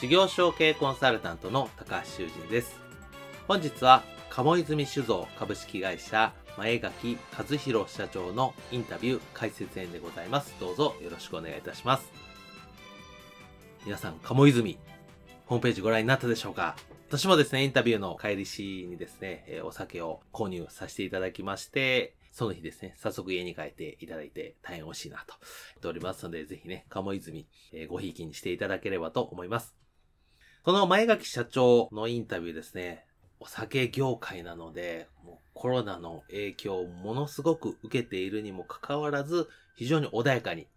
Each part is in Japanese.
事業承継コンサルタントの高橋修人です。本日は、鴨泉酒造株式会社前垣和弘社長のインタビュー解説編でございます。どうぞよろしくお願いいたします。皆さん、鴨泉、ホームページご覧になったでしょうか？私もですね、インタビューの帰りしにですね、お酒を購入させていただきまして、その日ですね、早速家に帰っていただいて大変美味しいなと言っておりますので、ぜひね、鴨泉、えごひいきにしていただければと思います。その前垣社長のインタビューですね、お酒業界なので、もうコロナの影響をものすごく受けているにもかかわらず、非常に穏やかに、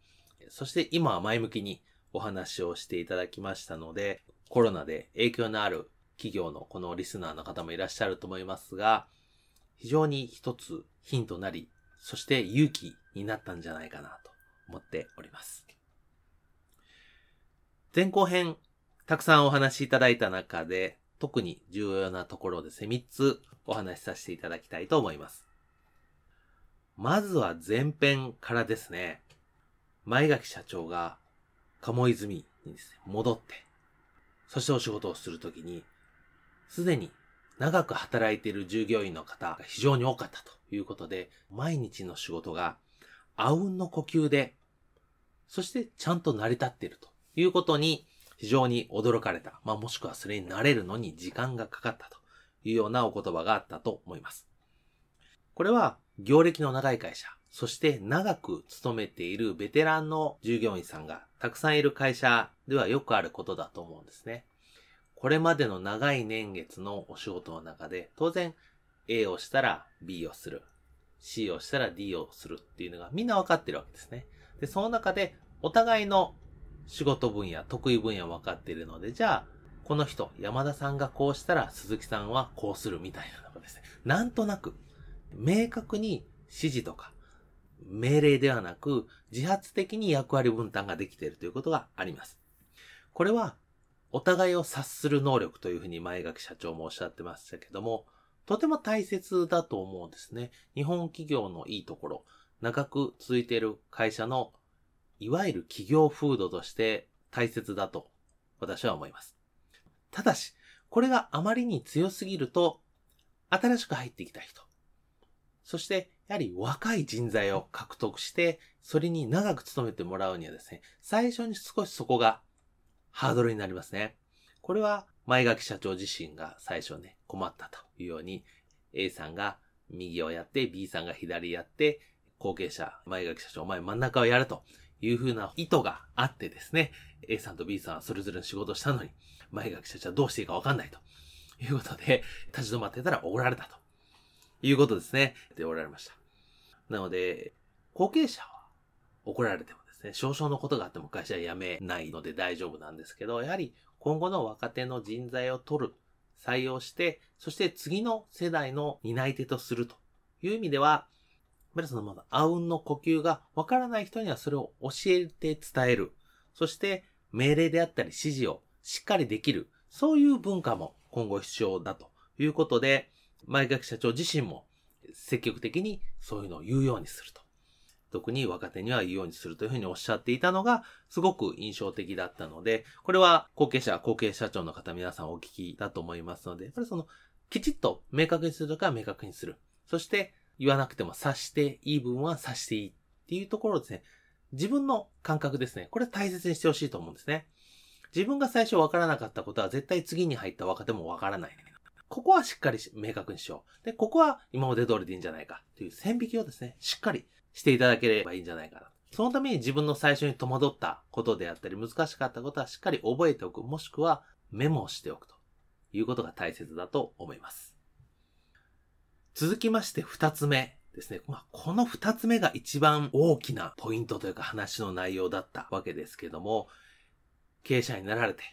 そして今は前向きにお話をしていただきましたので、コロナで影響のある企業のこのリスナーの方もいらっしゃると思いますが、非常に一つヒントなり、そして勇気になったんじゃないかなと思っております。前後編たくさんお話しいただいた中で、特に重要なところですね、3つお話しさせていただきたいと思います。まずは前編からですね、前垣社長が鴨泉にですね、戻って、そしてお仕事をするときに、すでに長く働いている従業員の方が非常に多かったということで、毎日の仕事があうんの呼吸で、そしてちゃんと成り立っているということに非常に驚かれた。まあ、もしくはそれに慣れるのに時間がかかったというようなお言葉があったと思います。これは、業歴の長い会社、そして長く勤めているベテランの従業員さんがたくさんいる会社ではよくあることだと思うんですね。これまでの長い年月のお仕事の中で、当然 A をしたら B をする。C をしたら D をするっていうのがみんなわかってるわけですね。で、その中でお互いの仕事分野、得意分野分かっているので、じゃあ、この人、山田さんがこうしたら鈴木さんはこうするみたいなのがですね、なんとなく、明確に指示とか、命令ではなく、自発的に役割分担ができているということがあります。これは、お互いを察する能力というふうに前垣社長もおっしゃってましたけども、とても大切だと思うんですね。日本企業のいいところ、長く続いている会社のいわゆる企業風土として大切だと私は思います。ただし、これがあまりに強すぎると、新しく入ってきた人、そしてやはり若い人材を獲得して、それに長く勤めてもらうにはですね、最初に少しそこがハードルになりますね。これは前垣社長自身が最初ね、困ったというように、A さんが右をやって、B さんが左やって、後継者、前垣社長、お前真ん中をやるというふうな意図があってですね、A さんと B さんはそれぞれの仕事をしたのに、前垣社長はどうしていいかわかんないということで、立ち止まってたら怒られたということですね。で、おられました。なので、後継者は怒られてもですね、少々のことがあっても会社は辞めないので大丈夫なんですけど、やはり今後の若手の人材を取る、採用して、そして次の世代の担い手とするという意味では、まりそのまま、あうんの呼吸がわからない人にはそれを教えて伝える。そして命令であったり指示をしっかりできる。そういう文化も今後必要だということで、前垣社長自身も積極的にそういうのを言うようにすると。特に若手には言うようにするというふうにおっしゃっていたのが、すごく印象的だったので、これは後継者、後継社長の方皆さんお聞きだと思いますので、やっぱりその、きちっと明確にするときは明確にする。そして、言わなくても察していい部分は察していいっていうところですね。自分の感覚ですね。これ大切にしてほしいと思うんですね。自分が最初分からなかったことは絶対次に入った若手も分からない。ここはしっかり明確にしよう。で、ここは今まで通りでいいんじゃないかという線引きをですね、しっかりしていただければいいんじゃないかな。そのために自分の最初に戸惑ったことであったり、難しかったことはしっかり覚えておく、もしくはメモをしておくということが大切だと思います。続きまして二つ目ですね。まあ、この二つ目が一番大きなポイントというか話の内容だったわけですけども、経営者になられて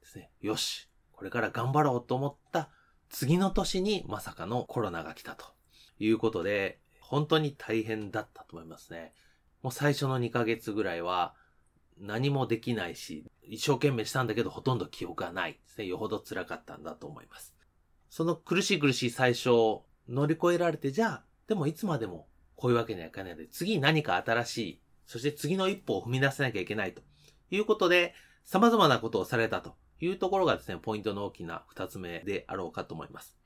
ですね、よし、これから頑張ろうと思った次の年にまさかのコロナが来たということで、本当に大変だったと思いますね。もう最初の2ヶ月ぐらいは何もできないし、一生懸命したんだけどほとんど記憶がないですね。よほど辛かったんだと思います。その苦しい苦しい最初乗り越えられて、じゃあ、でもいつまでもこういうわけにはいかないので、次何か新しい、そして次の一歩を踏み出さなきゃいけないということで、様々なことをされたというところがですね、ポイントの大きな二つ目であろうかと思います。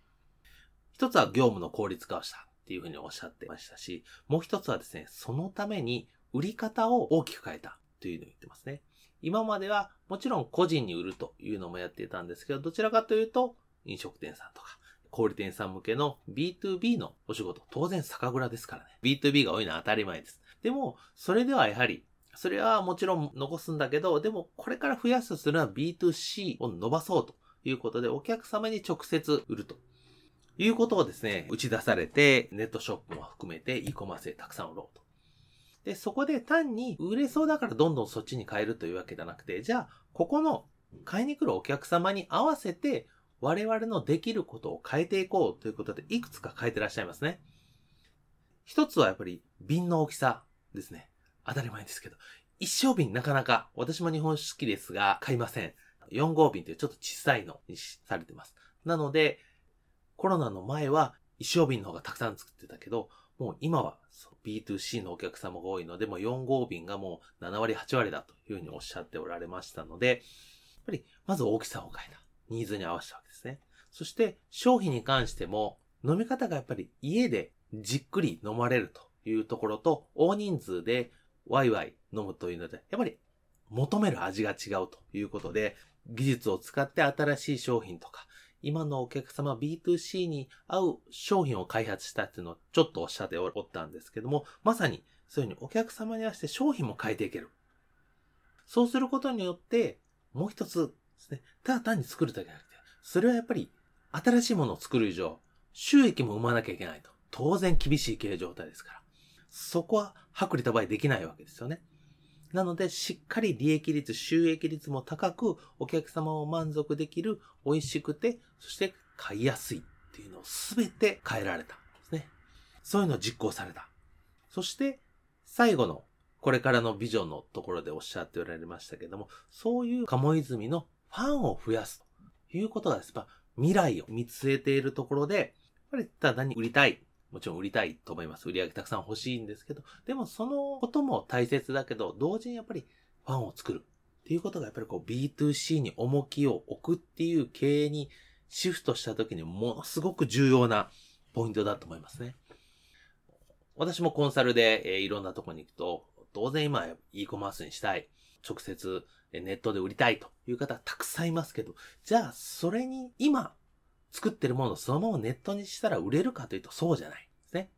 一つは業務の効率化をしたっていうふうにおっしゃってましたし、もう一つはですね、そのために売り方を大きく変えたというのを言ってますね。今まではもちろん個人に売るというのもやっていたんですけど、どちらかというと飲食店さんとか小売店さん向けの B2B のお仕事、当然酒蔵ですからね。B2B が多いのは当たり前です。でも、それではやはり、それはもちろん残すんだけど、でもこれから増やすとするのは B2C を伸ばそうということで、お客様に直接売ると。いうことをですね、打ち出されて、ネットショップも含めて e コマースでたくさん売ろうと。で、そこで単に売れそうだからどんどんそっちに変えるというわけじゃなくて、じゃあ、ここの買いに来るお客様に合わせて我々のできることを変えていこうということで、いくつか変えてらっしゃいますね。一つはやっぱり瓶の大きさですね。当たり前ですけど。一升瓶なかなか、私も日本酒好きですが、買いません。4号瓶というちょっと小さいのにされてます。なので、コロナの前は一升瓶の方がたくさん作ってたけど、もう今は B2C のお客様が多いので、もう4号瓶がもう7割、8割だというふうにおっしゃっておられましたので、やっぱりまず大きさを変えた。ニーズに合わせたわけですね。そして商品に関しても飲み方がやっぱり家でじっくり飲まれるというところと大人数でワイワイ飲むというので、やっぱり求める味が違うということで、技術を使って新しい商品とか、今のお客様 B2C に合う商品を開発したっていうのをちょっとおっしゃっておったんですけども、まさにそういうふうにお客様に合わせて商品も変えていける。そうすることによって、もう一つですね。ただ単に作るだけじゃなくて、それはやっぱり新しいものを作る以上、収益も生まなきゃいけないと。当然厳しい経営状態ですから。そこは薄利多売できないわけですよね。なので、しっかり利益率、収益率も高く、お客様を満足できる、美味しくて、そして買いやすいっていうのを全て変えられたんですね。そういうのを実行された。そして、最後の、これからのビジョンのところでおっしゃっておられましたけども、そういう鴨泉のファンを増やすということがですね、未来を見据えているところで、やっぱりただに売りたい。もちろん売りたいと思います。売り上げたくさん欲しいんですけど、でもそのことも大切だけど、同時にやっぱりファンを作るっていうことがやっぱりこう B2C に重きを置くっていう経営にシフトした時にものすごく重要なポイントだと思いますね。私もコンサルで、え、いろんなとこに行くと、当然今 e コマースにしたい。直接ネットで売りたいという方たくさんいますけど、じゃあそれに今作ってるものそのままネットにしたら売れるかというとそうじゃないですね。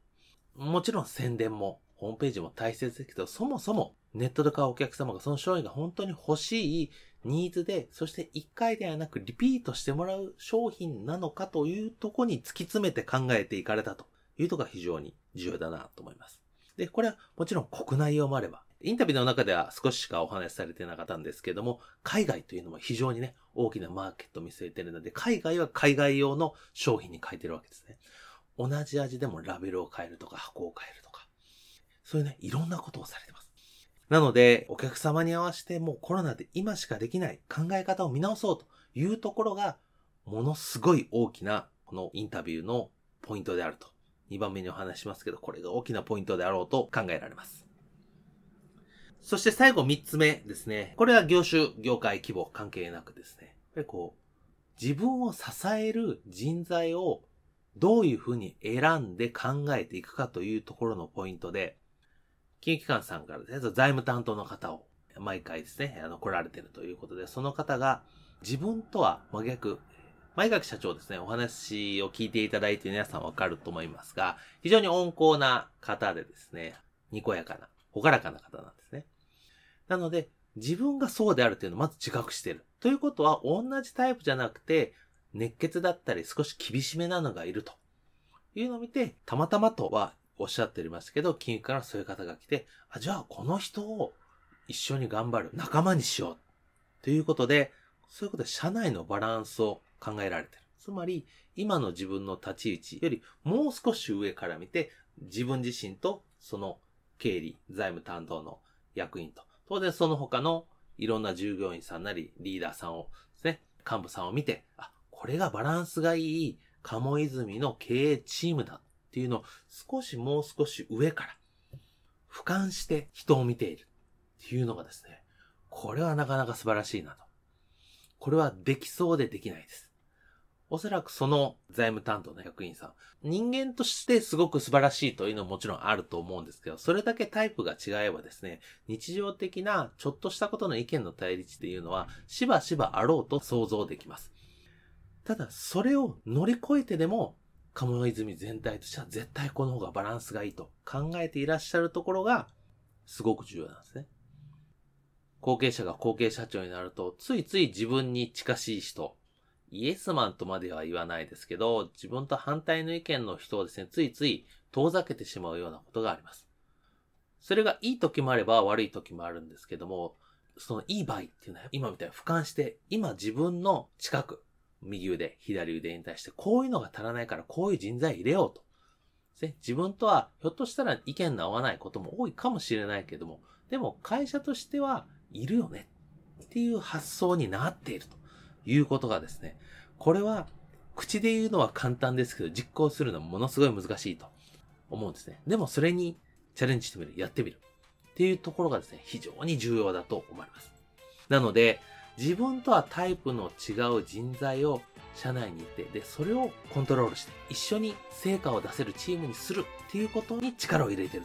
もちろん宣伝もホームページも大切ですけど、そもそもネットで買うお客様がその商品が本当に欲しいニーズで、そして一回ではなくリピートしてもらう商品なのかというとこに突き詰めて考えていかれたというとこが非常に重要だなと思います。で、これはもちろん国内用もあれば、インタビューの中では少ししかお話しされてなかったんですけども、海外というのも非常にね、大きなマーケットを見据えてるので、海外は海外用の商品に変えてるわけですね。同じ味でもラベルを変えるとか箱を変えるとか、そういうね、いろんなことをされてます。なので、お客様に合わせてもうコロナで今しかできない考え方を見直そうというところが、ものすごい大きなこのインタビューのポイントであると。2番目にお話しますけど、これが大きなポイントであろうと考えられます。そして最後3つ目ですね。これは業種、業界規模関係なくですね。やっぱりこう、自分を支える人材をどういうふうに選んで考えていくかというところのポイントで、金融機関さんからですね、財務担当の方を毎回ですね、あの、来られてるということで、その方が自分とは真逆、前垣社長ですね、お話を聞いていただいて皆さんわかると思いますが、非常に温厚な方でですね、にこやかな、ほがらかな方なんですね。なので、自分がそうであるというのをまず自覚してる。ということは、同じタイプじゃなくて、熱血だったり少し厳しめなのがいるというのを見て、たまたまとはおっしゃっておりますけど、金融からそういう方が来て、あ、じゃあこの人を一緒に頑張る、仲間にしよう。ということで、そういうことで社内のバランスを考えられてる。つまり、今の自分の立ち位置よりもう少し上から見て、自分自身とその経理、財務担当の役員と、当然その他のいろんな従業員さんなりリーダーさんをですね、幹部さんを見て、あ、これがバランスがいい鴨泉の経営チームだっていうのを少しもう少し上から俯瞰して人を見ているっていうのがですね、これはなかなか素晴らしいなと。これはできそうでできないです。おそらくその財務担当の役員さん、人間としてすごく素晴らしいというのももちろんあると思うんですけど、それだけタイプが違えばですね、日常的なちょっとしたことの意見の対立っていうのは、しばしばあろうと想像できます。ただ、それを乗り越えてでも、鴨泉全体としては絶対この方がバランスがいいと考えていらっしゃるところが、すごく重要なんですね。後継者が後継社長になると、ついつい自分に近しい人、イエスマンとまでは言わないですけど、自分と反対の意見の人をですね、ついつい遠ざけてしまうようなことがあります。それがいい時もあれば悪い時もあるんですけども、そのいい場合っていうのは今みたいに俯瞰して、今自分の近く、右腕、左腕に対してこういうのが足らないからこういう人材入れようと。自分とはひょっとしたら意見の合わないことも多いかもしれないけども、でも会社としてはいるよねっていう発想になっているということがですね、これは口で言うのは簡単ですけど実行するのはものすごい難しいと思うんですね。でもそれにチャレンジしてみる、やってみるっていうところがですね、非常に重要だと思います。なので、自分とはタイプの違う人材を社内にいて、で、それをコントロールして、一緒に成果を出せるチームにするっていうことに力を入れてる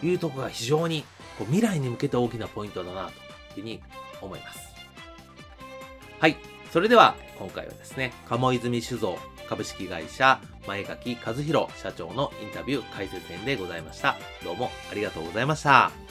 というところが非常にこう未来に向けて大きなポイントだなというふうに思います。はい。それでは今回はですね、鴨泉酒造株式会社前垣和弘社長のインタビュー解説編でございました。どうもありがとうございました。